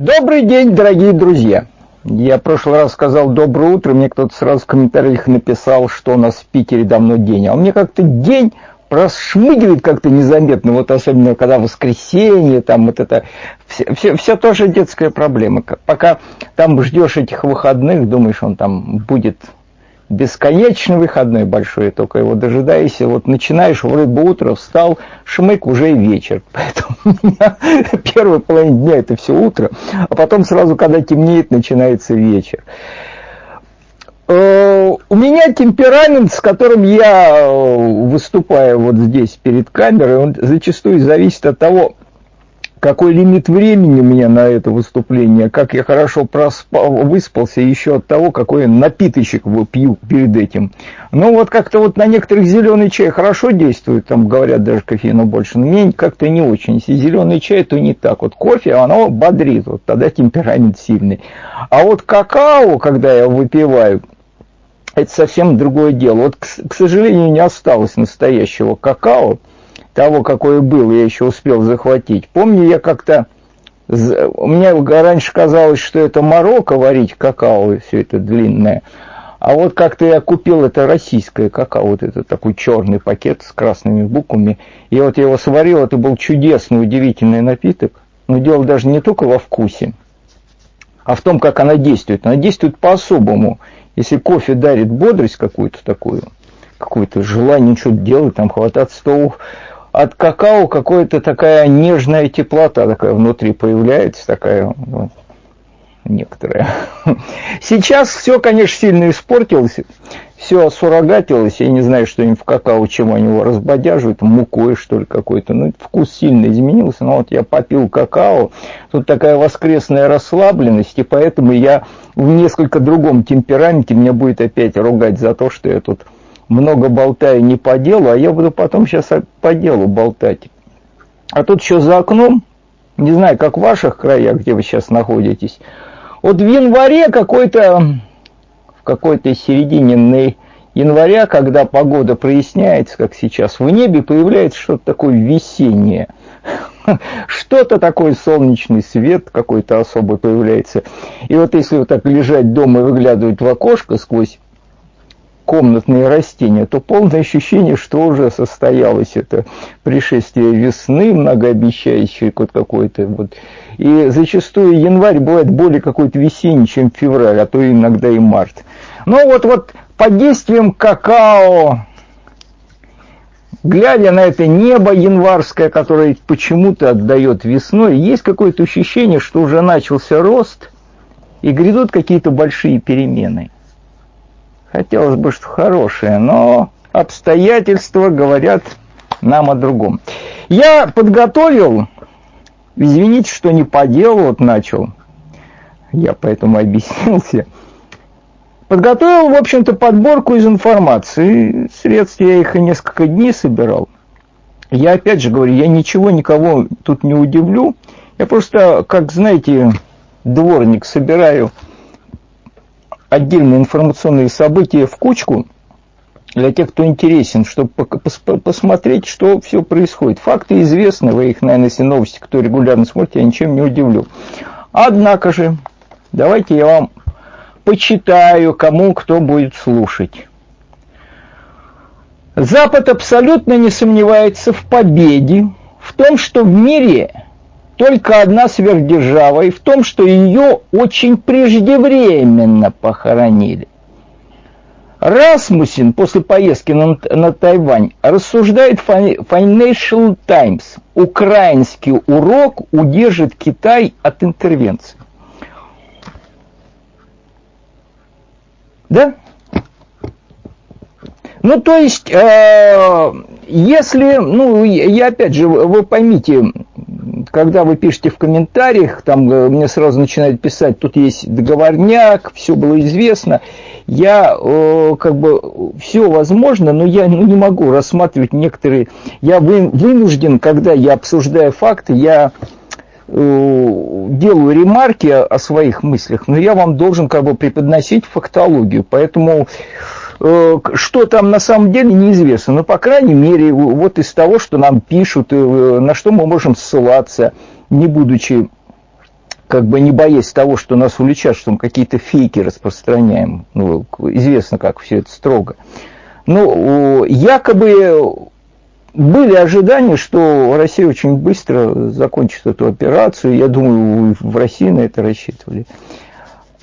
Добрый день, дорогие друзья! Я в прошлый раз сказал «доброе утро», мне кто-то сразу в комментариях написал, что у нас в Питере давно день. А у меня как-то день прошмыгивает как-то незаметно, вот особенно когда воскресенье, там вот это, все, все, все тоже детская проблема. Пока там ждешь этих выходных, думаешь, он там будет бесконечный выходной большой, только его дожидаешься, вот начинаешь, вроде бы утро, встал, шмык, уже и вечер. Поэтому у меня первая половина дня это все утро, а потом сразу, когда темнеет, начинается вечер. Э, у меня темперамент, с которым я э, выступаю вот здесь перед камерой, он зачастую зависит от того, какой лимит времени у меня на это выступление, как я хорошо проспал, выспался, еще от того, какой напиточек пью перед этим. Ну, вот как-то вот на некоторых зеленый чай хорошо действует, там говорят даже кофеина больше, но мне как-то не очень. Если зеленый чай, то не так. Вот кофе, оно бодрит, вот тогда темперамент сильный. А вот какао, когда я выпиваю, это совсем другое дело. Вот, к сожалению, не осталось настоящего какао, того, какое было, я еще успел захватить. Помню, я как-то... Меня раньше казалось, что это Марокко варить какао, все это длинное. А вот как-то я купил это российское какао, вот это такой черный пакет с красными буквами. И вот я его сварил, это был чудесный, удивительный напиток. Но дело даже не только во вкусе, а в том, как она действует. Она действует по-особому. Если кофе дарит бодрость какую-то такую, какое-то желание что-то делать, там хвататься, то от какао какая-то такая нежная теплота такая внутри появляется, такая ну, некоторая. Сейчас все, конечно, сильно испортилось, все осурогатилось, я не знаю, что им в какао, чем они его разбодяживают, мукой, что ли, какой-то. Ну, вкус сильно изменился, но вот я попил какао, тут такая воскресная расслабленность, и поэтому я в несколько другом темпераменте, меня будет опять ругать за то, что я тут много болтаю не по делу, а я буду потом сейчас по делу болтать. А тут еще за окном, не знаю, как в ваших краях, где вы сейчас находитесь, вот в январе какой-то, в какой-то середине января, когда погода проясняется, как сейчас, в небе появляется что-то такое весеннее. Что-то такое солнечный свет какой-то особый появляется. И вот если вот так лежать дома и выглядывать в окошко сквозь комнатные растения, то полное ощущение, что уже состоялось это пришествие весны, многообещающее вот какой-то вот. И зачастую январь бывает более какой-то весенний, чем февраль, а то иногда и март. Но вот, вот под действием какао, глядя на это небо январское, которое почему-то отдает весной, есть какое-то ощущение, что уже начался рост, и грядут какие-то большие перемены – Хотелось бы, что хорошее, но обстоятельства говорят нам о другом. Я подготовил, извините, что не по делу вот начал, я поэтому объяснился. Подготовил, в общем-то, подборку из информации. Средств я их и несколько дней собирал. Я опять же говорю, я ничего никого тут не удивлю. Я просто, как знаете, дворник собираю отдельные информационные события в кучку для тех, кто интересен, чтобы посмотреть, что все происходит. Факты известны, вы их, наверное, если новости, кто регулярно смотрит, я ничем не удивлю. Однако же, давайте я вам почитаю, кому кто будет слушать. Запад абсолютно не сомневается в победе, в том, что в мире только одна сверхдержава, и в том, что ее очень преждевременно похоронили. Расмусин после поездки на, на Тайвань рассуждает Financial Times. Украинский урок удержит Китай от интервенции. Да? Ну, то есть, э, если, ну, я опять же, вы поймите, когда вы пишете в комментариях, там э, мне сразу начинают писать, тут есть договорняк, все было известно. Я э, как бы все возможно, но я ну, не могу рассматривать некоторые. Я вы, вынужден, когда я обсуждаю факты, я э, делаю ремарки о, своих мыслях, но я вам должен как бы преподносить фактологию. Поэтому что там на самом деле неизвестно. Но, по крайней мере, вот из того, что нам пишут, э, на что мы можем ссылаться, не будучи как бы не боясь того, что нас уличат, что мы какие-то фейки распространяем. Ну, известно, как все это строго. Ну, якобы были ожидания, что Россия очень быстро закончит эту операцию. Я думаю, в России на это рассчитывали.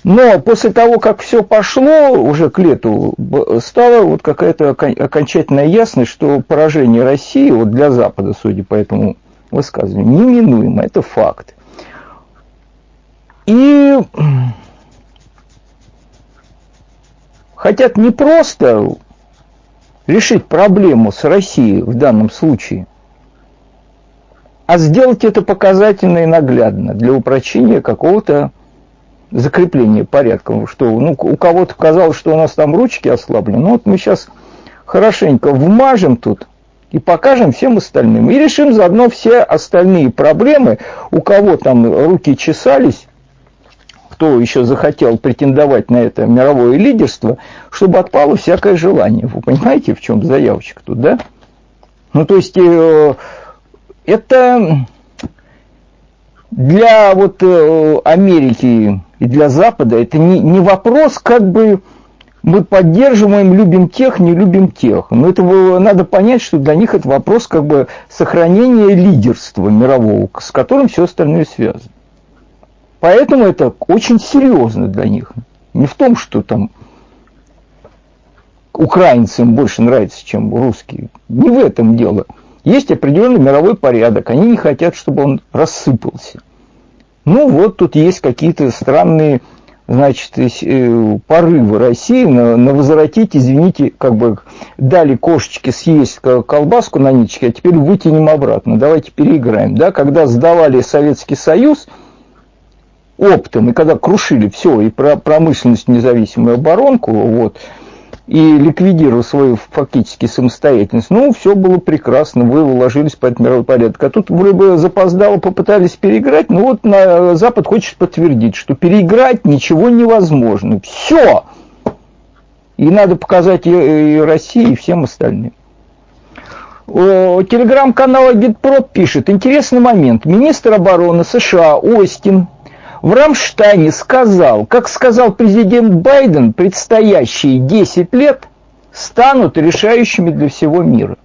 Но после того, как все пошло уже к лету, стала вот какая-то окончательная ясность, что поражение России вот для Запада, судя по этому высказыванию, неминуемо. Это факт. И хотят не просто решить проблему с Россией в данном случае, а сделать это показательно и наглядно для упрочения какого-то закрепления порядка. Что ну, у кого-то казалось, что у нас там ручки ослаблены. Ну вот мы сейчас хорошенько вмажем тут и покажем всем остальным. И решим заодно все остальные проблемы, у кого там руки чесались, кто еще захотел претендовать на это мировое лидерство, чтобы отпало всякое желание. Вы понимаете, в чем заявочка тут, да? Ну, то есть, э, это для вот э, Америки и для Запада это не, не вопрос, как бы мы поддерживаем, любим тех, не любим тех. Но это надо понять, что для них это вопрос как бы сохранения лидерства мирового, с которым все остальное связано. Поэтому это очень серьезно для них. Не в том, что там украинцам больше нравится, чем русские. Не в этом дело. Есть определенный мировой порядок. Они не хотят, чтобы он рассыпался. Ну вот тут есть какие-то странные значит, э, порывы России на, на возвратить, извините, как бы дали кошечке съесть колбаску на ниточке, а теперь вытянем обратно, давайте переиграем. Да? Когда сдавали Советский Союз, оптом, и когда крушили все, и про промышленность, независимую оборонку, вот, и ликвидировал свою фактически самостоятельность, ну, все было прекрасно, вы уложились по этому мировой порядок. А тут вроде запоздало, попытались переиграть, ну вот на Запад хочет подтвердить, что переиграть ничего невозможно. Все! И надо показать и России, и всем остальным. Телеграм-канал Агитпрод пишет, интересный момент. Министр обороны США Остин в Рамштайне сказал, как сказал президент Байден, предстоящие 10 лет станут решающими для всего мира.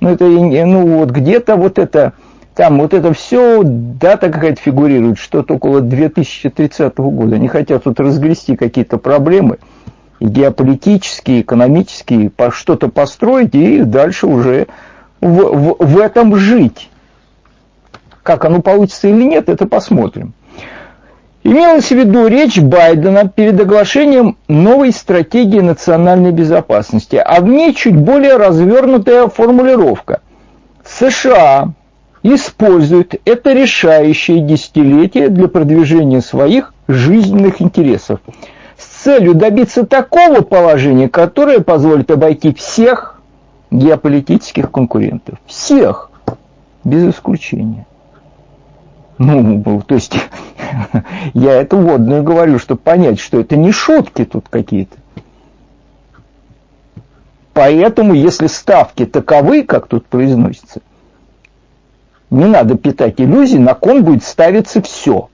Ну, это, ну, вот где-то вот это, там вот это все, дата какая-то фигурирует, что-то около 2030 года. Они хотят тут разгрести какие-то проблемы, геополитические, экономические, что-то построить и дальше уже в, в, в этом жить. Как оно получится или нет, это посмотрим. Имелась в виду речь Байдена перед оглашением новой стратегии национальной безопасности, а в ней чуть более развернутая формулировка. США используют это решающее десятилетие для продвижения своих жизненных интересов с целью добиться такого положения, которое позволит обойти всех геополитических конкурентов. Всех, без исключения. Ну, то есть, я это водную говорю, чтобы понять, что это не шутки тут какие-то. Поэтому, если ставки таковы, как тут произносится, не надо питать иллюзий, на кон будет ставиться все.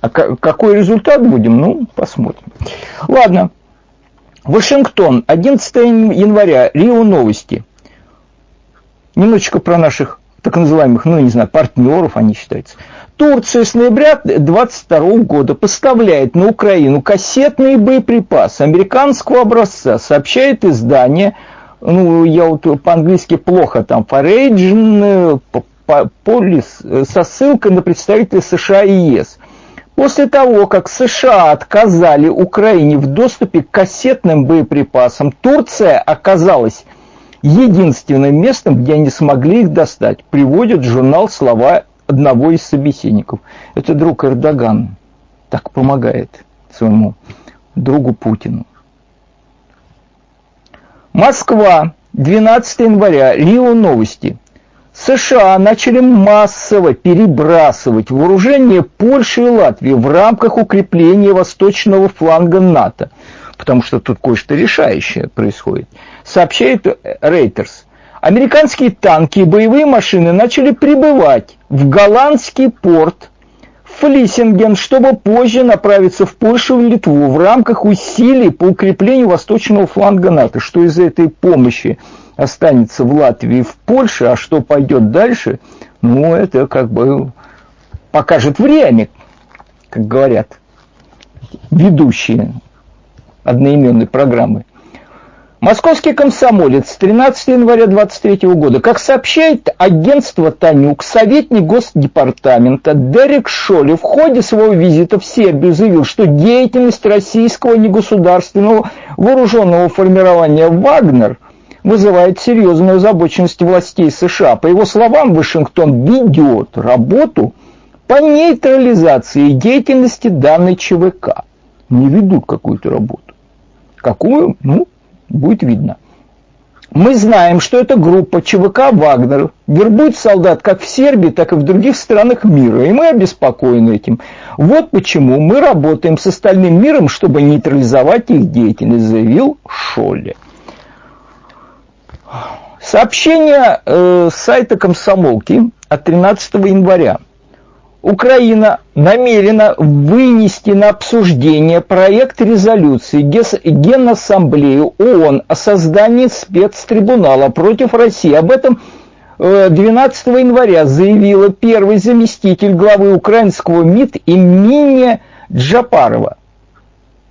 А какой результат будем, ну, посмотрим. Ладно. Вашингтон, 11 января, Рио новости. Немножечко про наших так называемых, ну, не знаю, партнеров они считаются. Турция с ноября 22 года поставляет на Украину кассетные боеприпасы американского образца, сообщает издание, ну, я вот по-английски плохо там, Foreign Police, со ссылкой на представителей США и ЕС. После того, как США отказали Украине в доступе к кассетным боеприпасам, Турция оказалась единственным местом, где они смогли их достать, приводит журнал слова одного из собеседников. Это друг Эрдоган так помогает своему другу Путину. Москва, 12 января, Рио новости. США начали массово перебрасывать вооружение Польши и Латвии в рамках укрепления восточного фланга НАТО, потому что тут кое-что решающее происходит – сообщает Рейтерс. Американские танки и боевые машины начали прибывать в голландский порт Флиссинген, чтобы позже направиться в Польшу и Литву в рамках усилий по укреплению восточного фланга НАТО. Что из этой помощи останется в Латвии и в Польше, а что пойдет дальше, ну, это как бы покажет время, как говорят ведущие одноименной программы. Московский комсомолец 13 января 23 года. Как сообщает агентство «Танюк», советник Госдепартамента Дерек Шоли в ходе своего визита в Сербию заявил, что деятельность российского негосударственного вооруженного формирования «Вагнер» вызывает серьезную озабоченность властей США. По его словам, Вашингтон ведет работу по нейтрализации деятельности данной ЧВК. Не ведут какую-то работу. Какую? Ну, будет видно. Мы знаем, что эта группа ЧВК «Вагнер» вербует солдат как в Сербии, так и в других странах мира, и мы обеспокоены этим. Вот почему мы работаем с остальным миром, чтобы нейтрализовать их деятельность, заявил Шолли. Сообщение э, сайта комсомолки от 13 января. Украина намерена вынести на обсуждение проект резолюции Генассамблеи ООН о создании спецтрибунала против России. Об этом 12 э, января заявила первый заместитель главы украинского МИД Иминия Джапарова.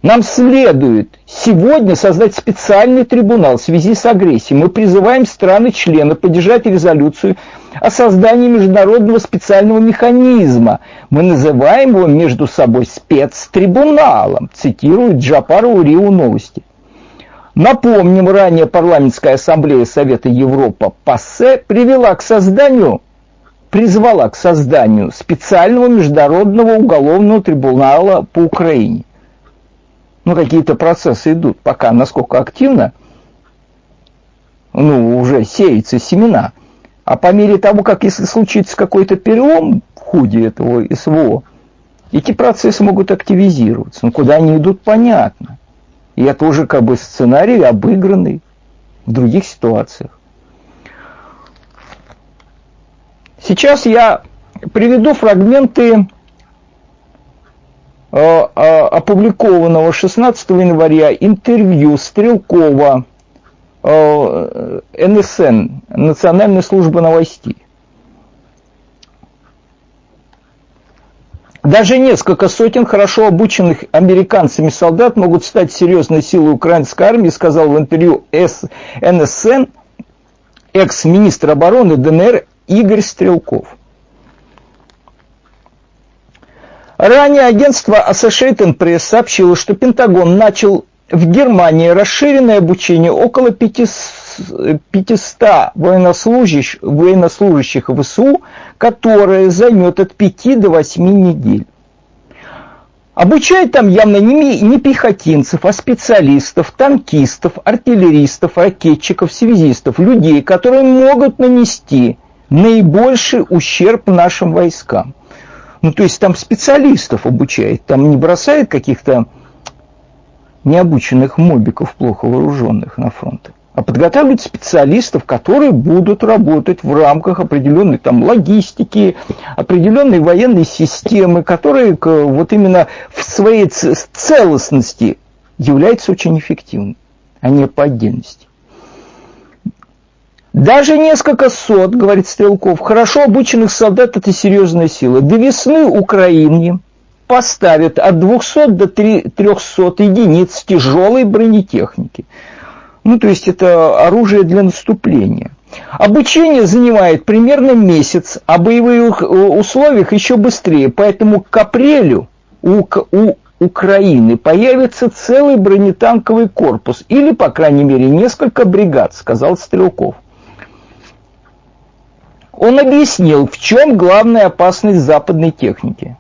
Нам следует сегодня создать специальный трибунал в связи с агрессией. Мы призываем страны-члены поддержать резолюцию о создании международного специального механизма. Мы называем его между собой спецтрибуналом, цитирует Джапару Риу новости. Напомним, ранее парламентская ассамблея Совета Европы ПАСЕ привела к созданию призвала к созданию специального международного уголовного трибунала по Украине ну, какие-то процессы идут, пока насколько активно, ну, уже сеются семена. А по мере того, как если случится какой-то перелом в ходе этого СВО, эти процессы могут активизироваться. Ну, куда они идут, понятно. И это уже как бы сценарий обыгранный в других ситуациях. Сейчас я приведу фрагменты опубликованного 16 января интервью Стрелкова э, НСН, Национальной службы новостей. Даже несколько сотен хорошо обученных американцами солдат могут стать серьезной силой украинской армии, сказал в интервью НСН экс-министр обороны ДНР Игорь Стрелков. Ранее агентство Associated Press сообщило, что Пентагон начал в Германии расширенное обучение около 500 военнослужащих, военнослужащих ВСУ, которое займет от 5 до 8 недель. Обучают там явно не, не пехотинцев, а специалистов, танкистов, артиллеристов, ракетчиков, связистов, людей, которые могут нанести наибольший ущерб нашим войскам. Ну, то есть там специалистов обучает, там не бросает каких-то необученных мобиков, плохо вооруженных на фронт, а подготавливает специалистов, которые будут работать в рамках определенной там логистики, определенной военной системы, которые вот именно в своей целостности являются очень эффективными, а не по отдельности. Даже несколько сот, говорит Стрелков, хорошо обученных солдат – это серьезная сила. До весны Украине поставят от 200 до 300 единиц тяжелой бронетехники. Ну, то есть это оружие для наступления. Обучение занимает примерно месяц, а боевых условиях еще быстрее. Поэтому к апрелю у, у Украины появится целый бронетанковый корпус или, по крайней мере, несколько бригад, сказал Стрелков. Он объяснил, в чем главная опасность западной техники.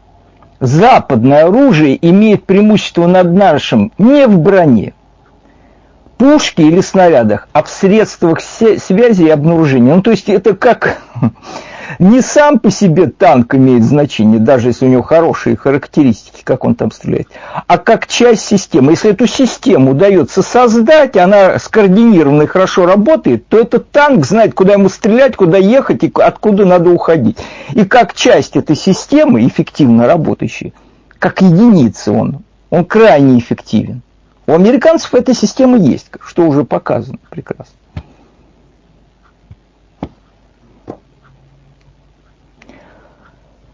Западное оружие имеет преимущество над нашим не в броне, пушке или снарядах, а в средствах связи и обнаружения. Ну, то есть это как не сам по себе танк имеет значение, даже если у него хорошие характеристики, как он там стреляет, а как часть системы. Если эту систему удается создать, она скоординирована и хорошо работает, то этот танк знает, куда ему стрелять, куда ехать и откуда надо уходить. И как часть этой системы, эффективно работающей, как единица он, он крайне эффективен. У американцев эта система есть, что уже показано прекрасно.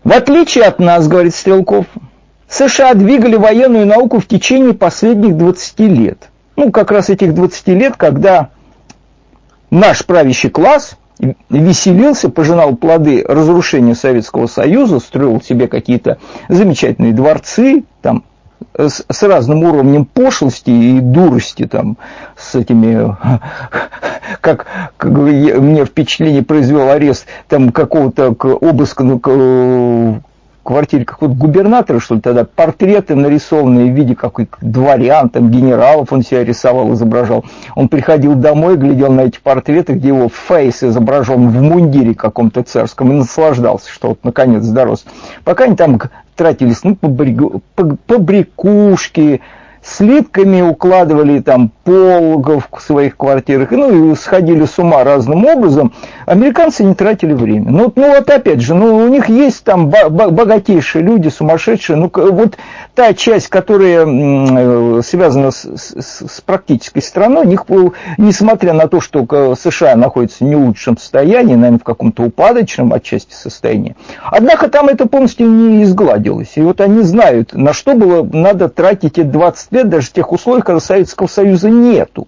В отличие от нас, говорит Стрелков, США двигали военную науку в течение последних 20 лет. Ну, как раз этих 20 лет, когда наш правящий класс веселился, пожинал плоды разрушения Советского Союза, строил себе какие-то замечательные дворцы, там, с, с разным уровнем пошлости и дурости, там, с этими, как, как мне впечатление произвел арест там какого-то обыска квартире какого-то губернатора, что ли, тогда портреты нарисованные в виде каких-то дворян, там, генералов он себя рисовал, изображал. Он приходил домой, глядел на эти портреты, где его фейс изображен в мундире каком-то царском, и наслаждался, что вот наконец дорос. Пока они там тратились, ну, по, слитками укладывали там пол в своих квартирах, ну и сходили с ума разным образом, американцы не тратили время. Ну, ну вот опять же, ну у них есть там богатейшие люди, сумасшедшие, ну вот та часть, которая э, связана с, с, с практической страной, них, несмотря на то, что США находится в не лучшем состоянии, наверное, в каком-то упадочном отчасти состоянии, однако там это полностью не изгладилось. И вот они знают, на что было надо тратить эти 20 лет, даже в тех условиях, когда Советского Союза нету.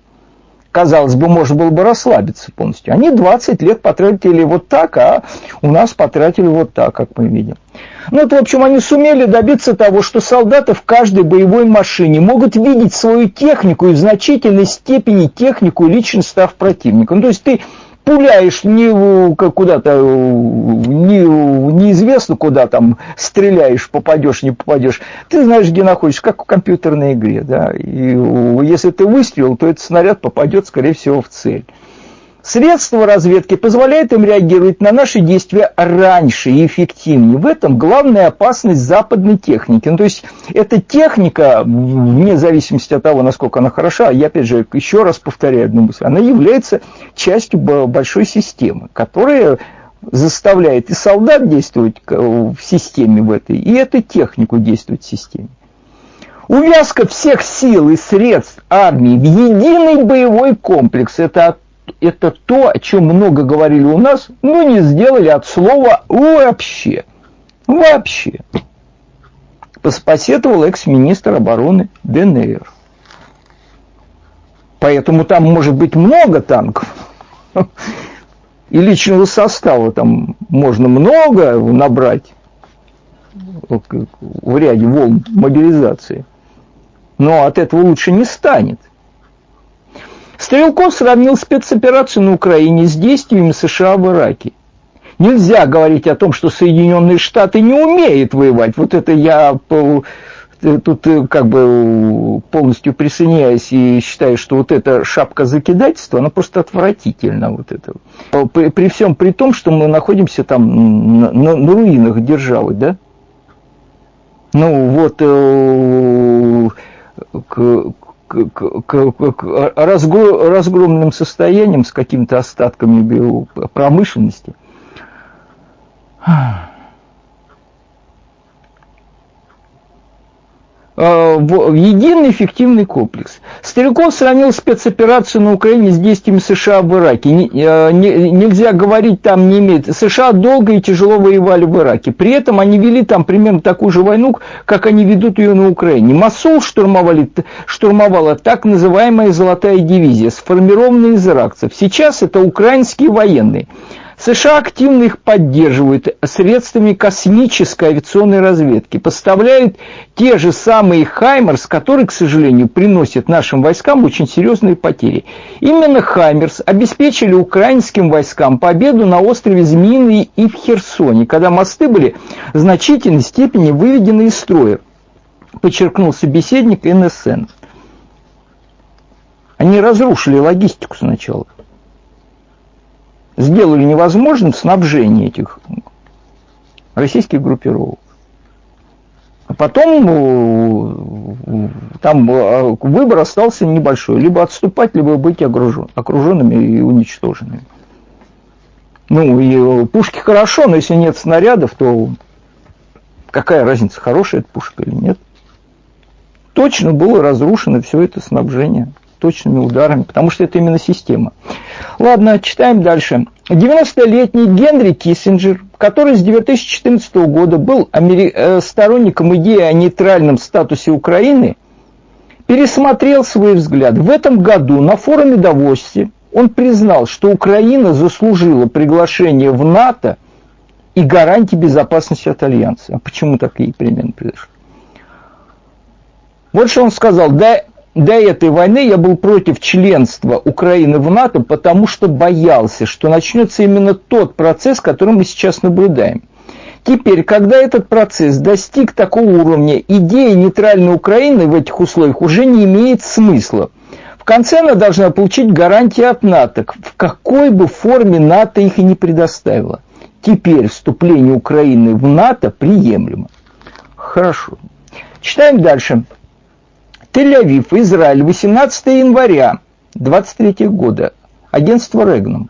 Казалось бы, можно было бы расслабиться полностью. Они 20 лет потратили вот так, а у нас потратили вот так, как мы видим. Ну, вот, в общем, они сумели добиться того, что солдаты в каждой боевой машине могут видеть свою технику и в значительной степени технику лично став противником. То есть ты пуляешь не куда-то, не, неизвестно куда там стреляешь, попадешь, не попадешь. Ты знаешь, где находишься, как в компьютерной игре. Да? И если ты выстрелил, то этот снаряд попадет, скорее всего, в цель. Средства разведки позволяют им реагировать на наши действия раньше и эффективнее. В этом главная опасность западной техники. Ну, то есть, эта техника, вне зависимости от того, насколько она хороша, я опять же еще раз повторяю одну мысль, она является частью большой системы, которая заставляет и солдат действовать в системе в этой, и эту технику действовать в системе. Увязка всех сил и средств армии в единый боевой комплекс – это это то, о чем много говорили у нас, но не сделали от слова вообще. Вообще. Посоветовал экс-министр обороны ДНР. Поэтому там может быть много танков. И личного состава там можно много набрать в ряде волн мобилизации. Но от этого лучше не станет. Стрелков сравнил спецоперацию на Украине с действиями США в Ираке. Нельзя говорить о том, что Соединенные Штаты не умеют воевать. Вот это я тут э, как бы полностью присоединяюсь и считаю, что вот эта шапка закидательства, она просто отвратительна. Вот это. При, при всем при том, что мы находимся там на, на, на руинах державы, да? Ну вот э, к, к, к, к разгромным состоянием, с какими-то остатками промышленности. В единый эффективный комплекс. Стрелков сравнил спецоперацию на Украине с действиями США в Ираке. Э, нельзя говорить, там не имеет. США долго и тяжело воевали в Ираке. При этом они вели там примерно такую же войну, как они ведут ее на Украине. Масул штурмовали, штурмовала так называемая «Золотая дивизия», сформированная из иракцев. Сейчас это украинские военные. США активно их поддерживают средствами космической авиационной разведки, поставляют те же самые «Хаймерс», которые, к сожалению, приносят нашим войскам очень серьезные потери. Именно «Хаймерс» обеспечили украинским войскам победу на острове Змеиный и в Херсоне, когда мосты были в значительной степени выведены из строя, подчеркнул собеседник НСН. Они разрушили логистику сначала сделали невозможным снабжение этих российских группировок. А потом э, там э, выбор остался небольшой. Либо отступать, либо быть окружен, окруженными и уничтоженными. Ну, и пушки хорошо, но если нет снарядов, то какая разница, хорошая эта пушка или нет. Точно было разрушено все это снабжение точными ударами, потому что это именно система. Ладно, читаем дальше. 90-летний Генри Киссинджер, который с 2014 года был э, сторонником идеи о нейтральном статусе Украины, пересмотрел свой взгляд. В этом году на форуме Давости он признал, что Украина заслужила приглашение в НАТО и гарантии безопасности от Альянса. А почему такие перемены произошли? Вот что он сказал. Да, до этой войны я был против членства Украины в НАТО, потому что боялся, что начнется именно тот процесс, который мы сейчас наблюдаем. Теперь, когда этот процесс достиг такого уровня, идея нейтральной Украины в этих условиях уже не имеет смысла. В конце она должна получить гарантии от НАТО, в какой бы форме НАТО их и не предоставила. Теперь вступление Украины в НАТО приемлемо. Хорошо. Читаем дальше. Тель-Авив, Израиль, 18 января 23 года. Агентство Регнум.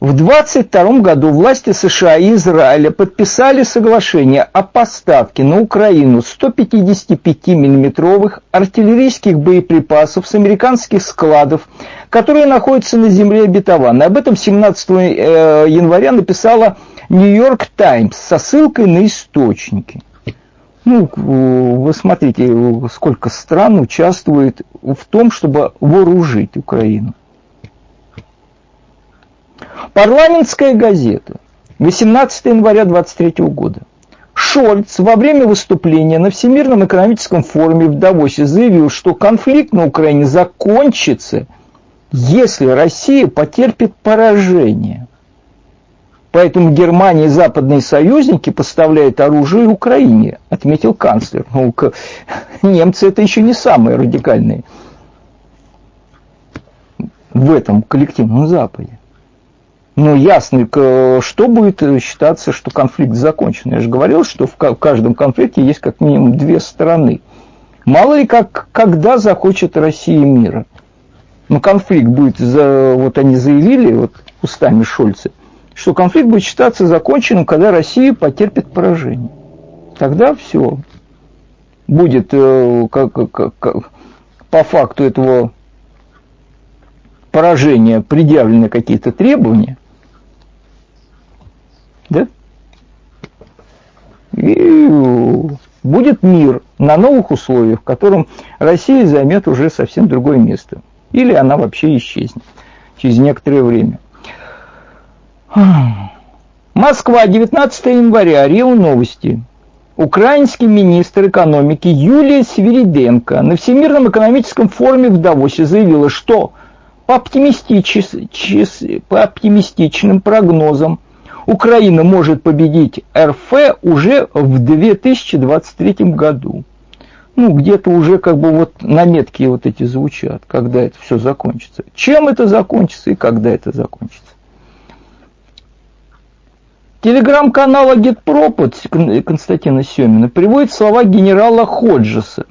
В 22 году власти США и Израиля подписали соглашение о поставке на Украину 155 миллиметровых артиллерийских боеприпасов с американских складов, которые находятся на земле обетованной. Об этом 17 э, января написала Нью-Йорк Таймс со ссылкой на источники. Ну, вы смотрите, сколько стран участвует в том, чтобы вооружить Украину. Парламентская газета. 18 января 23 года. Шольц во время выступления на Всемирном экономическом форуме в Давосе заявил, что конфликт на Украине закончится, если Россия потерпит поражение. Поэтому Германия и западные союзники поставляют оружие Украине, отметил канцлер. Ну, немцы это еще не самые радикальные в этом коллективном Западе. Но ясно, что будет считаться, что конфликт закончен. Я же говорил, что в каждом конфликте есть как минимум две стороны. Мало ли, как, когда захочет Россия мира. Но конфликт будет, вот они заявили, вот устами Шольца, что конфликт будет считаться законченным, когда Россия потерпит поражение. Тогда все. Будет э, как, как, как, по факту этого поражения предъявлены какие-то требования, да? И будет мир на новых условиях, в котором Россия займет уже совсем другое место. Или она вообще исчезнет через некоторое время. Москва, 19 января, РИО Новости. Украинский министр экономики Юлия Свириденко на Всемирном экономическом форуме в Давосе заявила, что по, оптимистич... по оптимистичным прогнозам Украина может победить РФ уже в 2023 году. Ну, где-то уже как бы вот наметки вот эти звучат, когда это все закончится. Чем это закончится и когда это закончится. Телеграм-канал Агитпропот Константина Семина приводит слова генерала Ходжеса.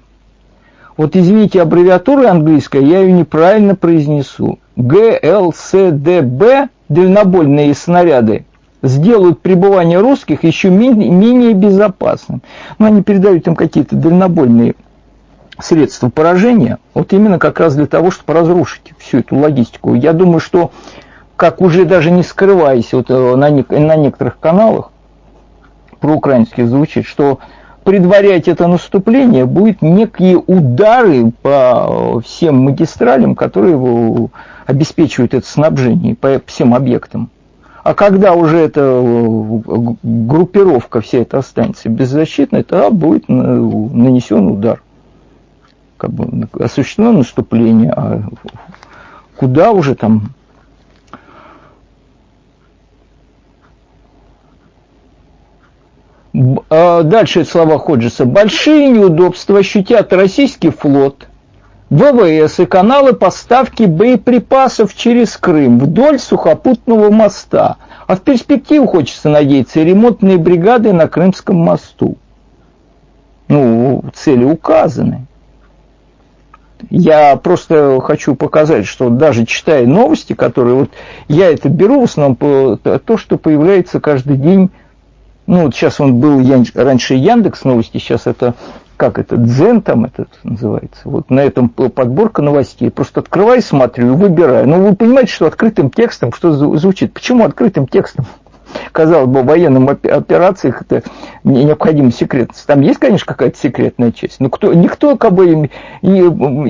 Вот извините, аббревиатура английская, я ее неправильно произнесу. ГЛСДБ, дальнобойные снаряды, сделают пребывание русских еще менее безопасным. Но они передают им какие-то дальнобойные средства поражения, вот именно как раз для того, чтобы разрушить всю эту логистику. Я думаю, что как уже даже не скрываясь вот э, на, на некоторых каналах, проукраинских звучит, что предварять это наступление будет некие удары по всем магистралям, которые обеспечивают это снабжение по всем объектам. А когда уже эта э, группировка вся эта останется беззащитной, тогда будет нанесен удар. Как бы осуществлено наступление, а куда уже там дальше слова Ходжеса. Большие неудобства ощутят российский флот, ВВС и каналы поставки боеприпасов через Крым вдоль сухопутного моста. А в перспективу, хочется надеяться, ремонтные бригады на Крымском мосту. Ну, цели указаны. Я просто хочу показать, что даже читая новости, которые вот я это беру в основном по, то, что появляется каждый день. Ну, вот сейчас он был раньше Яндекс новости, сейчас это как это, дзен там этот называется. Вот на этом подборка новостей. Просто открываю, смотрю выбираю. Ну, вы понимаете, что открытым текстом что звучит? Почему открытым текстом? казалось бы, в военных операциях это необходима секретность. Там есть, конечно, какая-то секретная часть, но кто, никто как бы не,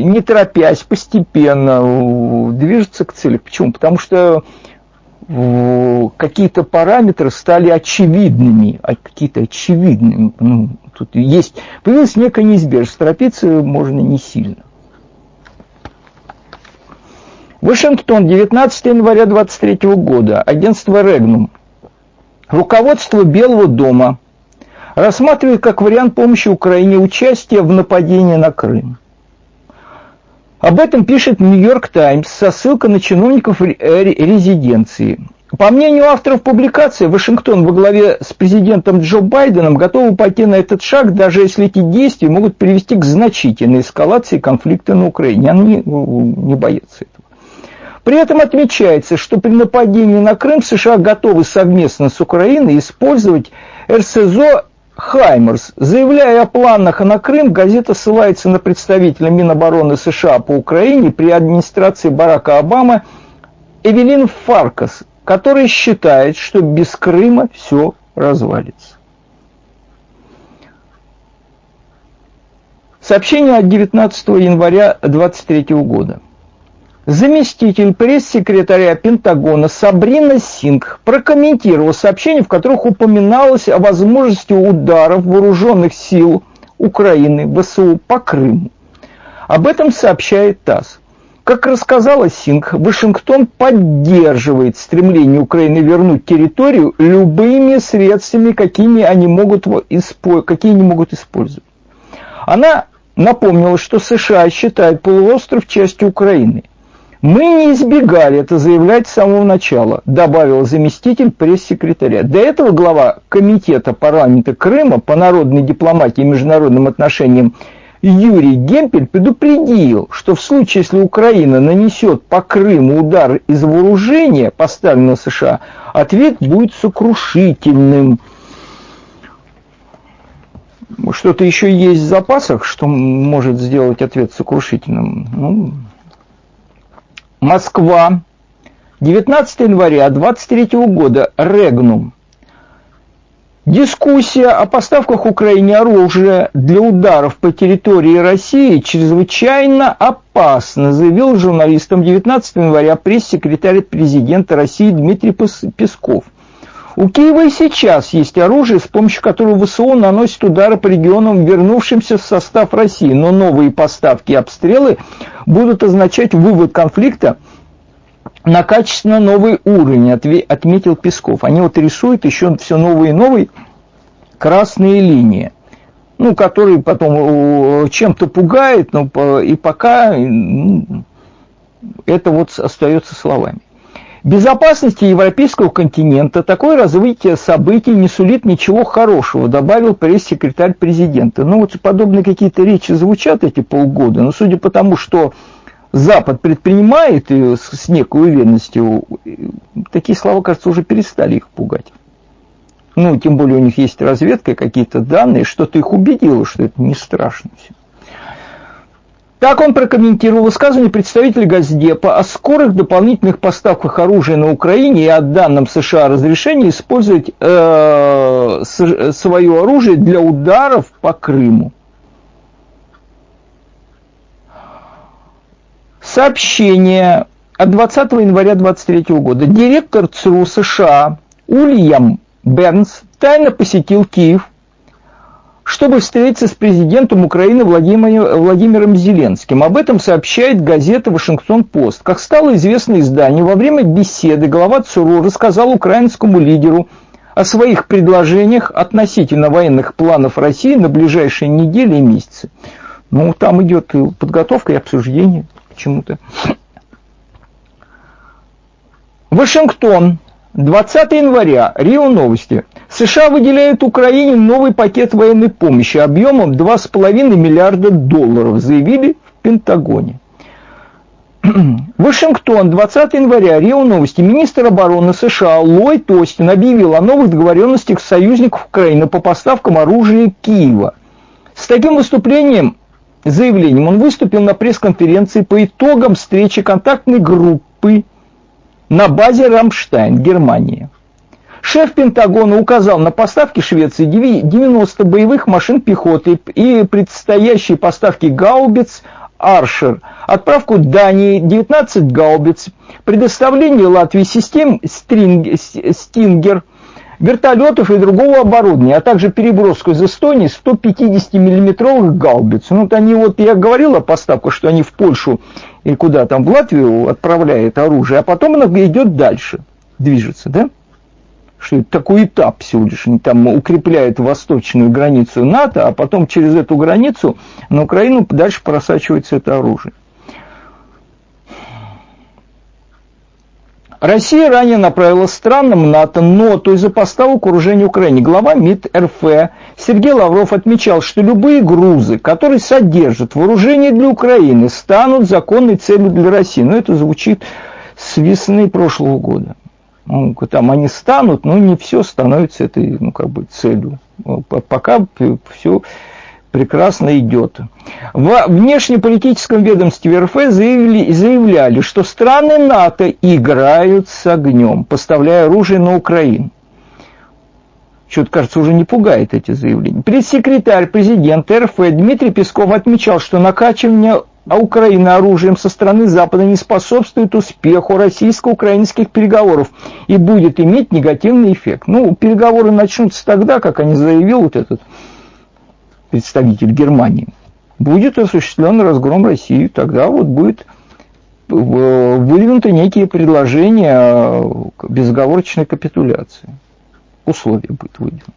не торопясь, постепенно движется к цели. Почему? Потому что какие-то параметры стали очевидными, а какие-то очевидными. Ну, тут есть, появилась некая неизбежность, торопиться можно не сильно. Вашингтон, 19 января 23 года, агентство Регнум. Руководство Белого дома рассматривает как вариант помощи Украине участие в нападении на Крым. Об этом пишет Нью-Йорк Таймс со ссылкой на чиновников резиденции. По мнению авторов публикации, Вашингтон во главе с президентом Джо Байденом готовы пойти на этот шаг, даже если эти действия могут привести к значительной эскалации конфликта на Украине. Они не боятся этого. При этом отмечается, что при нападении на Крым США готовы совместно с Украиной использовать РСЗО «Хаймерс». Заявляя о планах на Крым, газета ссылается на представителя Минобороны США по Украине при администрации Барака Обамы Эвелин Фаркас, который считает, что без Крыма все развалится. Сообщение от 19 января 2023 года заместитель пресс-секретаря Пентагона Сабрина Синг прокомментировал сообщения, в которых упоминалось о возможности ударов вооруженных сил Украины ВСУ по Крыму. Об этом сообщает ТАСС. Как рассказала Синг, Вашингтон поддерживает стремление Украины вернуть территорию любыми средствами, какими они могут, какие они могут использовать. Она напомнила, что США считают полуостров частью Украины – мы не избегали это заявлять с самого начала, добавил заместитель пресс-секретаря. До этого глава Комитета парламента Крыма по народной дипломатии и международным отношениям Юрий Гемпель предупредил, что в случае, если Украина нанесет по Крыму удар из вооружения, поставленного США, ответ будет сокрушительным. Что-то еще есть в запасах, что может сделать ответ сокрушительным? Ну, Москва, 19 января 23 года, Регнум. Дискуссия о поставках Украине оружия для ударов по территории России чрезвычайно опасна, заявил журналистам 19 января пресс-секретарь президента России Дмитрий Песков. У Киева и сейчас есть оружие, с помощью которого ВСУ наносит удары по регионам, вернувшимся в состав России, но новые поставки и обстрелы будут означать вывод конфликта на качественно новый уровень, отметил Песков. Они вот рисуют еще все новые и новые красные линии, ну, которые потом э, чем-то пугают, но и пока это вот остается словами. Безопасности европейского континента такое развитие событий не сулит ничего хорошего, добавил пресс-секретарь президента. Ну вот подобные какие-то речи звучат эти полгода, но судя по тому, что Запад предпринимает и с некой уверенностью, такие слова, кажется, уже перестали их пугать. Ну, тем более у них есть разведка, какие-то данные, что-то их убедило, что это не страшно все. Так он прокомментировал высказывание представителя Газдепа о скорых дополнительных поставках оружия на Украине и о данном США разрешении использовать э, свое оружие для ударов по Крыму. Сообщение от 20 января 2023 года. Директор ЦРУ США Ульям Бернс тайно посетил Киев чтобы встретиться с президентом Украины Владимиром, Зеленским. Об этом сообщает газета «Вашингтон-Пост». Как стало известно изданию, во время беседы глава ЦРУ рассказал украинскому лидеру о своих предложениях относительно военных планов России на ближайшие недели и месяцы. Ну, там идет подготовка и обсуждение к чему-то. Вашингтон. 20 января. Рио Новости. США выделяют Украине новый пакет военной помощи объемом 2,5 миллиарда долларов, заявили в Пентагоне. Вашингтон, 20 января, РИО Новости. Министр обороны США Ллойд Остин объявил о новых договоренностях союзников Украины по поставкам оружия Киева. С таким выступлением, заявлением он выступил на пресс-конференции по итогам встречи контактной группы на базе Рамштайн, Германия. Шеф Пентагона указал на поставки Швеции 90 боевых машин пехоты и предстоящие поставки гаубиц Аршер, отправку Дании 19 гаубиц, предоставление Латвии систем Стингер, вертолетов и другого оборудования, а также переброску из Эстонии 150 миллиметровых гаубиц. Ну, вот они вот, я говорил о поставках, что они в Польшу или куда там, в Латвию отправляют оружие, а потом оно идет дальше, движется, да? что это такой этап всего лишь. Они там укрепляют восточную границу НАТО, а потом через эту границу на Украину дальше просачивается это оружие. Россия ранее направила странам НАТО ноту из-за поставок вооружения Украине. Глава МИД РФ Сергей Лавров отмечал, что любые грузы, которые содержат вооружение для Украины, станут законной целью для России. Но это звучит с весны прошлого года ну, там они станут, но не все становится этой, ну, как бы, целью. Пока все прекрасно идет. В внешнеполитическом ведомстве РФ заявили, заявляли, что страны НАТО играют с огнем, поставляя оружие на Украину. Что-то, кажется, уже не пугает эти заявления. Пресс-секретарь президента РФ Дмитрий Песков отмечал, что накачивание Украина оружием со стороны Запада не способствует успеху российско-украинских переговоров и будет иметь негативный эффект. Ну, переговоры начнутся тогда, как они заявил вот этот представитель Германии. Будет осуществлен разгром России, тогда вот будет выдвинуты некие предложения безоговорочной капитуляции. Условия будут выдвинуты.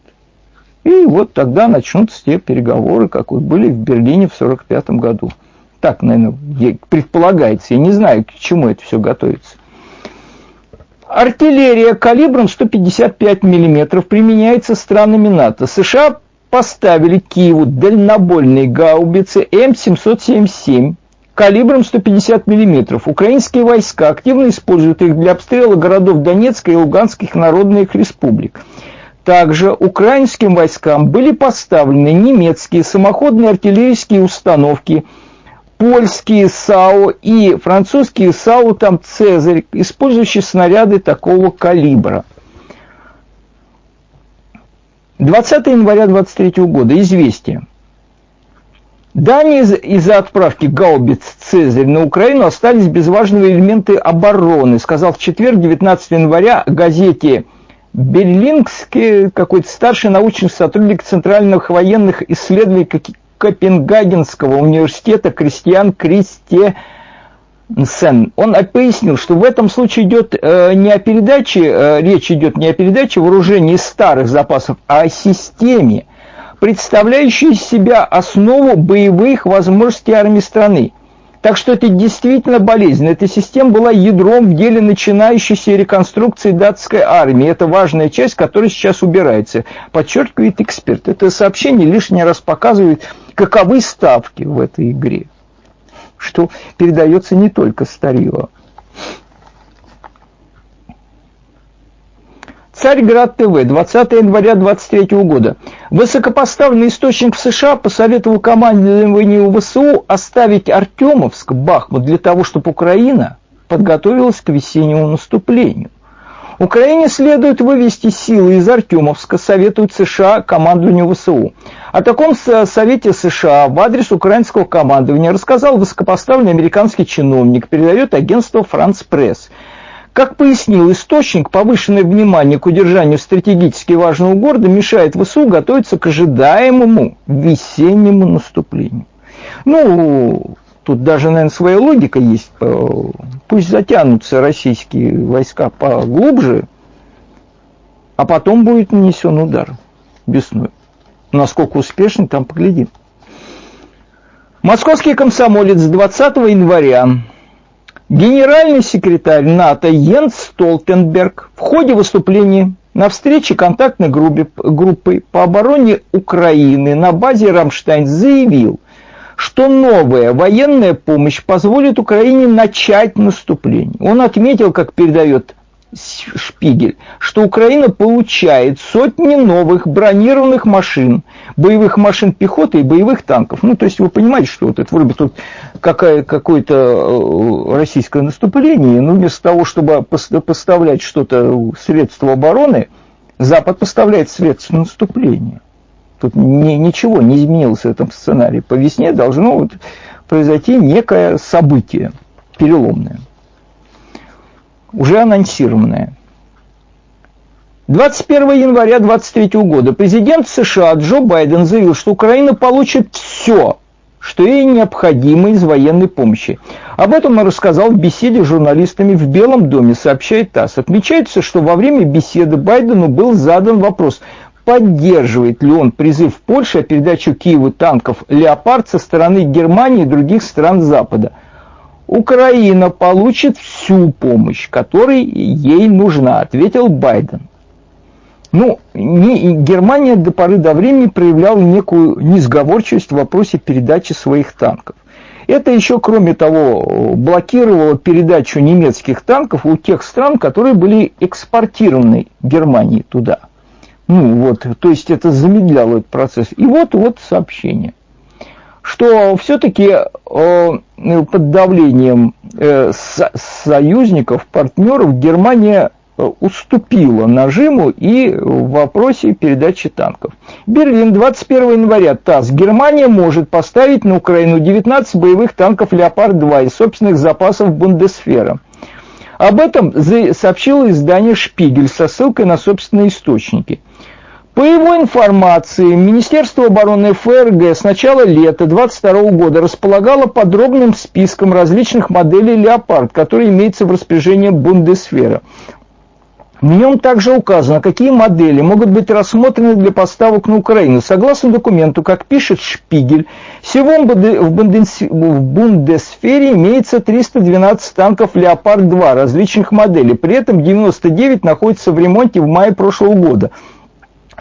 И вот тогда начнутся те переговоры, как вот были в Берлине в 1945 году. Так, наверное, предполагается. Я не знаю, к чему это все готовится. Артиллерия калибром 155 мм применяется странами НАТО. США поставили Киеву дальнобойные гаубицы М777 калибром 150 мм. Украинские войска активно используют их для обстрела городов Донецкой и Луганских народных республик. Также украинским войскам были поставлены немецкие самоходные артиллерийские установки – польские САУ и французские САУ там «Цезарь», использующие снаряды такого калибра. 20 января 23 года. Известие. Данные из-за отправки гаубиц «Цезарь» на Украину остались без важного элемента обороны, сказал в четверг, 19 января, газете «Берлингский» какой-то старший научный сотрудник Центральных военных исследований Копенгагенского университета Кристиан Кристе Сен. Он пояснил, что в этом случае идет э, не о передаче, э, речь идет не о передаче вооружений старых запасов, а о системе, представляющей из себя основу боевых возможностей армии страны. Так что это действительно болезнь. Эта система была ядром в деле начинающейся реконструкции датской армии. Это важная часть, которая сейчас убирается. Подчеркивает эксперт. Это сообщение лишний раз показывает, каковы ставки в этой игре. Что передается не только старье. Царьград ТВ, 20 января 23 года. Высокопоставленный источник в США посоветовал командованию ВСУ оставить Артемовск, Бахмут, для того, чтобы Украина подготовилась к весеннему наступлению. Украине следует вывести силы из Артемовска, советует США командованию ВСУ. О таком совете США в адрес украинского командования рассказал высокопоставленный американский чиновник, передает агентство «Франц Пресс». Как пояснил источник, повышенное внимание к удержанию стратегически важного города мешает ВСУ готовиться к ожидаемому весеннему наступлению. Ну, тут даже, наверное, своя логика есть. Пусть затянутся российские войска поглубже, а потом будет нанесен удар весной. Насколько успешный, там поглядим. Московский комсомолец 20 января. Генеральный секретарь НАТО Йенс Столтенберг в ходе выступления на встрече контактной группы, группы по обороне Украины на базе Рамштайн заявил, что новая военная помощь позволит Украине начать наступление. Он отметил, как передает Шпигель, что Украина получает сотни новых бронированных машин, боевых машин пехоты и боевых танков. Ну, то есть вы понимаете, что вот это вроде тут какая, какое-то э, российское наступление, но вместо того, чтобы поставлять что-то, средства обороны, Запад поставляет средства наступления. Тут ни, ничего не изменилось в этом сценарии. По весне должно вот произойти некое событие переломное уже анонсированное. 21 января 2023 года президент США Джо Байден заявил, что Украина получит все, что ей необходимо из военной помощи. Об этом он рассказал в беседе с журналистами в Белом доме, сообщает ТАСС. Отмечается, что во время беседы Байдену был задан вопрос, поддерживает ли он призыв Польши о передаче Киеву танков «Леопард» со стороны Германии и других стран Запада – Украина получит всю помощь, которая ей нужна, ответил Байден. Ну, не, Германия до поры до времени проявляла некую несговорчивость в вопросе передачи своих танков. Это еще, кроме того, блокировало передачу немецких танков у тех стран, которые были экспортированы Германии туда. Ну вот, то есть это замедляло этот процесс. И вот, вот сообщение что все-таки э, под давлением э, союзников, партнеров Германия э, уступила нажиму и в вопросе передачи танков. Берлин, 21 января, ТАСС. Германия может поставить на Украину 19 боевых танков «Леопард-2» из собственных запасов Бундесфера. Об этом сообщило издание «Шпигель» со ссылкой на собственные источники – по его информации, Министерство обороны ФРГ с начала лета 2022 года располагало подробным списком различных моделей «Леопард», которые имеются в распоряжении Бундесфера. В нем также указано, какие модели могут быть рассмотрены для поставок на Украину. Согласно документу, как пишет Шпигель, всего в Бундесфере имеется 312 танков «Леопард-2» различных моделей. При этом 99 находятся в ремонте в мае прошлого года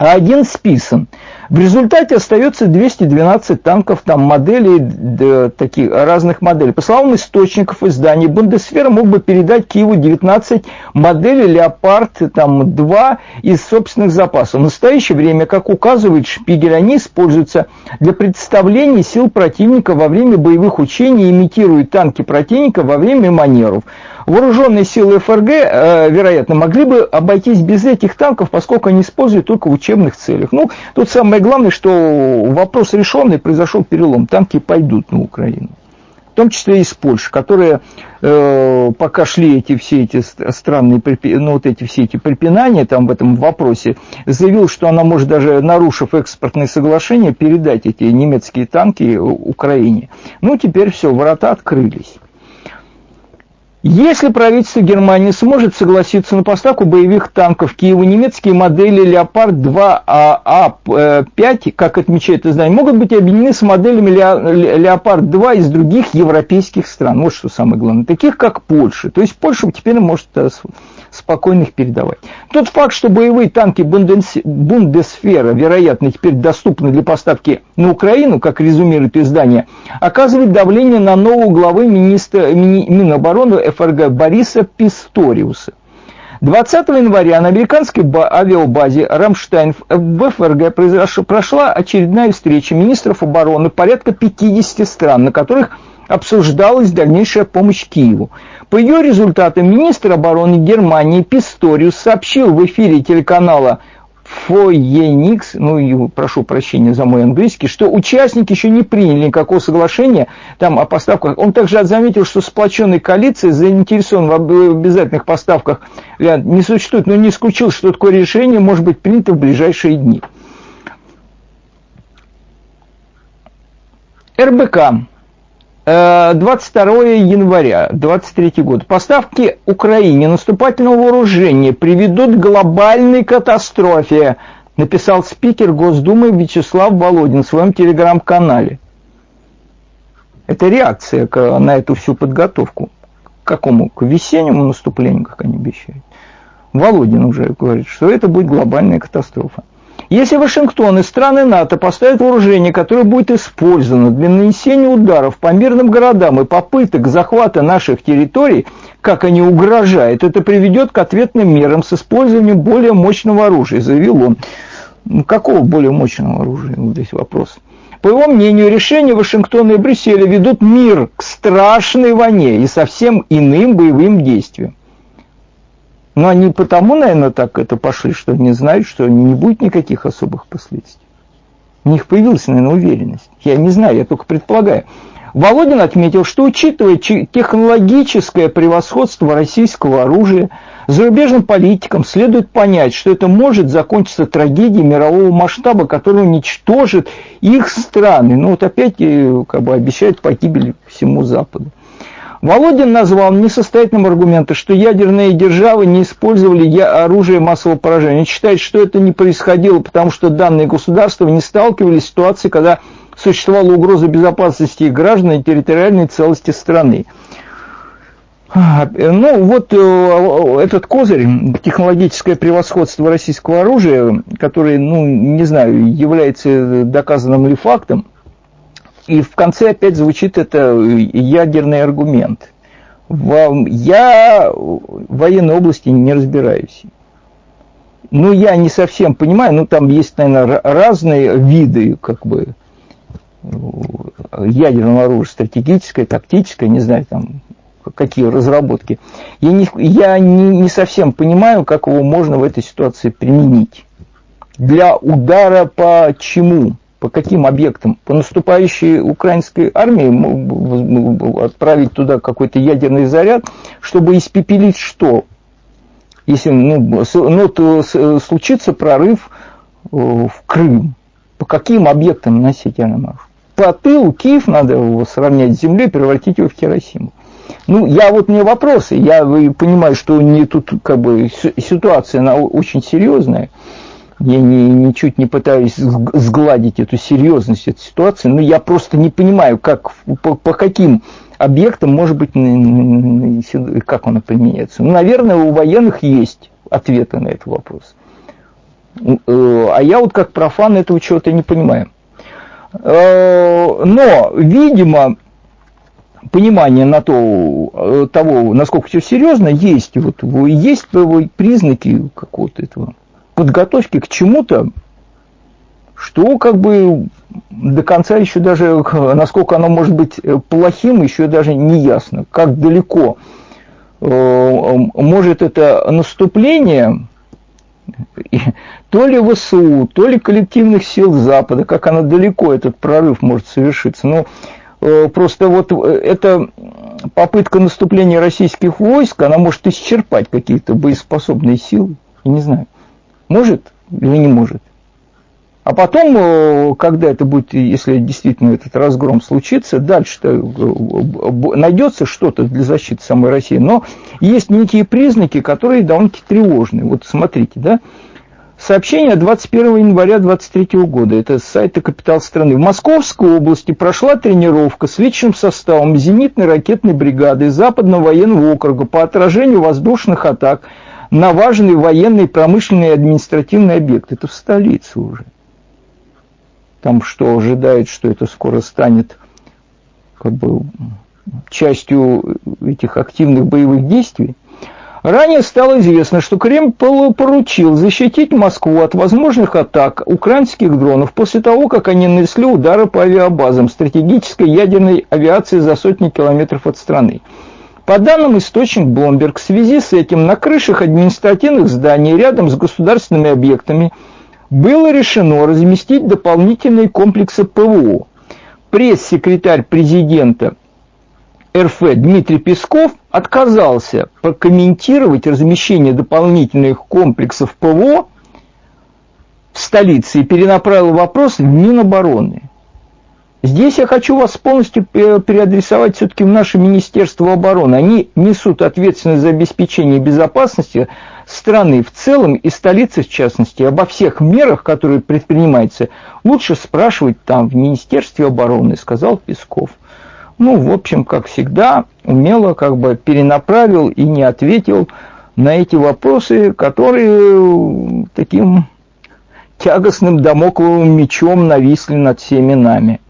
а один списан. В результате остается 212 танков, там моделей, да, таких разных моделей. По словам источников издания, Бундесфера мог бы передать Киеву 19 моделей Леопард там, 2 из собственных запасов. В настоящее время, как указывает Шпигель, они используются для представления сил противника во время боевых учений имитируют танки противника во время манеров. Вооруженные силы ФРГ, э, вероятно, могли бы обойтись без этих танков, поскольку они используют только в учебных целях. Ну, тут самое главное, что вопрос решенный, произошел перелом. Танки пойдут на Украину. В том числе и из Польши, которые э, пока шли эти все эти странные, ну, вот эти все эти препинания там в этом вопросе, заявил, что она может даже, нарушив экспортные соглашения, передать эти немецкие танки Украине. Ну, теперь все, ворота открылись. Если правительство Германии сможет согласиться на поставку боевых танков Киеву, немецкие модели Леопард-2А5, а э, как отмечает издание, могут быть объединены с моделями Леопард-2 из других европейских стран. Вот что самое главное. Таких, как Польша. То есть Польша теперь может спокойно их передавать. Тот факт, что боевые танки Бундесфера, вероятно, теперь доступны для поставки на Украину, как резюмирует издание, оказывает давление на нового главы министра, Минобороны ФРГ Бориса Писториуса. 20 января на американской авиабазе «Рамштайн» в ФРГ прошла очередная встреча министров обороны порядка 50 стран, на которых обсуждалась дальнейшая помощь Киеву. По ее результатам министр обороны Германии Писториус сообщил в эфире телеканала Фоеникс, ну и прошу прощения за мой английский, что участники еще не приняли никакого соглашения там о поставках. Он также заметил, что сплоченной коалиции заинтересован в обязательных поставках не существует, но не исключил, что такое решение может быть принято в ближайшие дни. РБК 22 э, января 23 год. Поставки Украине наступательного вооружения приведут к глобальной катастрофе, написал спикер Госдумы Вячеслав Володин в своем телеграм-канале. Это реакция на эту всю подготовку. К какому? К весеннему наступлению, как они обещают. Володин уже говорит, что это будет глобальная катастрофа. Если Вашингтон и страны НАТО поставят вооружение, которое будет использовано для нанесения ударов по мирным городам и попыток захвата наших территорий, как они угрожают, это приведет к ответным мерам с использованием более мощного оружия, заявил он. Ну, какого более мощного оружия? Вот здесь вопрос. По его мнению, решения Вашингтона и Брюсселя ведут мир к страшной войне и совсем иным боевым действиям. Но они потому, наверное, так это пошли, что не знают, что не будет никаких особых последствий. У них появилась, наверное, уверенность. Я не знаю, я только предполагаю. Володин отметил, что учитывая технологическое превосходство российского оружия, зарубежным политикам следует понять, что это может закончиться трагедией мирового масштаба, которая уничтожит их страны. Ну вот опять э, как бы обещают погибель всему Западу. Володин назвал несостоятельным аргументом, что ядерные державы не использовали оружие массового поражения. Он считает, что это не происходило, потому что данные государства не сталкивались с ситуацией, когда существовала угроза безопасности их граждан и территориальной целости страны. Ну, вот э, этот козырь, технологическое превосходство российского оружия, который, ну, не знаю, является доказанным ли фактом, и в конце опять звучит это ядерный аргумент. Я в военной области не разбираюсь. Ну, я не совсем понимаю, ну, там есть, наверное, разные виды, как бы, ядерного оружия, стратегическое, тактическое, не знаю, там, какие разработки. Я не, я не, не совсем понимаю, как его можно в этой ситуации применить. Для удара по чему? По каким объектам? По наступающей украинской армии отправить туда какой-то ядерный заряд, чтобы испепелить что? Если ну, ну, то случится прорыв э, в Крым, по каким объектам носить оружие? По тылу Киев надо его сравнять с землей, превратить его в Хиросиму. Ну, я вот мне вопросы, я понимаю, что не тут как бы ситуация она очень серьезная. Я не, ничуть не пытаюсь сгладить эту серьезность этой ситуации, но я просто не понимаю, как, по, по каким объектам может быть, как она применяется. Ну, наверное, у военных есть ответы на этот вопрос. Э, а я вот как профан этого чего-то не понимаю. Э, но, видимо, понимание на то, э, того, насколько все серьезно, есть, вот, есть признаки какого-то этого подготовки к чему-то, что как бы до конца еще даже, насколько оно может быть э, плохим, еще даже не ясно, как далеко э, может это наступление то ли ВСУ, то ли коллективных сил Запада, как оно далеко этот прорыв может совершиться. Но ну, просто вот эта попытка наступления российских войск, она может исчерпать какие-то боеспособные силы, не знаю. Может или не может? А потом, э, когда это будет, если действительно этот разгром случится, дальше-то э, найдется что-то для защиты самой России. Но есть некие признаки, которые довольно-таки тревожные. Вот смотрите, да. Сообщение 21 января 2023 года. Это с сайта «Капитал страны». В Московской области прошла тренировка с личным составом зенитной ракетной бригады Западного военного округа по отражению воздушных атак – на важный военный, промышленный и административный объект. Это в столице уже. Там что, ожидает, что это скоро станет как бы частью этих активных боевых действий. Ранее стало известно, что Кремль поручил защитить Москву от возможных атак украинских дронов после того, как они нанесли удары по авиабазам стратегической ядерной авиации за сотни километров от страны. По данным источник Bloomberg, в связи с этим на крышах административных зданий рядом с государственными объектами было решено разместить дополнительные комплексы ПВО. Пресс-секретарь президента РФ Дмитрий Песков отказался прокомментировать размещение дополнительных комплексов ПВО в столице и перенаправил вопрос в Минобороны. Здесь я хочу вас полностью переадресовать все-таки в наше Министерство обороны. Они несут ответственность за обеспечение безопасности страны в целом и столицы в частности. Обо всех мерах, которые предпринимаются, лучше спрашивать там в Министерстве обороны, сказал Песков. ну, в общем, как всегда, умело как бы перенаправил и не ответил на эти вопросы, которые таким тягостным домокловым мечом нависли над всеми нами.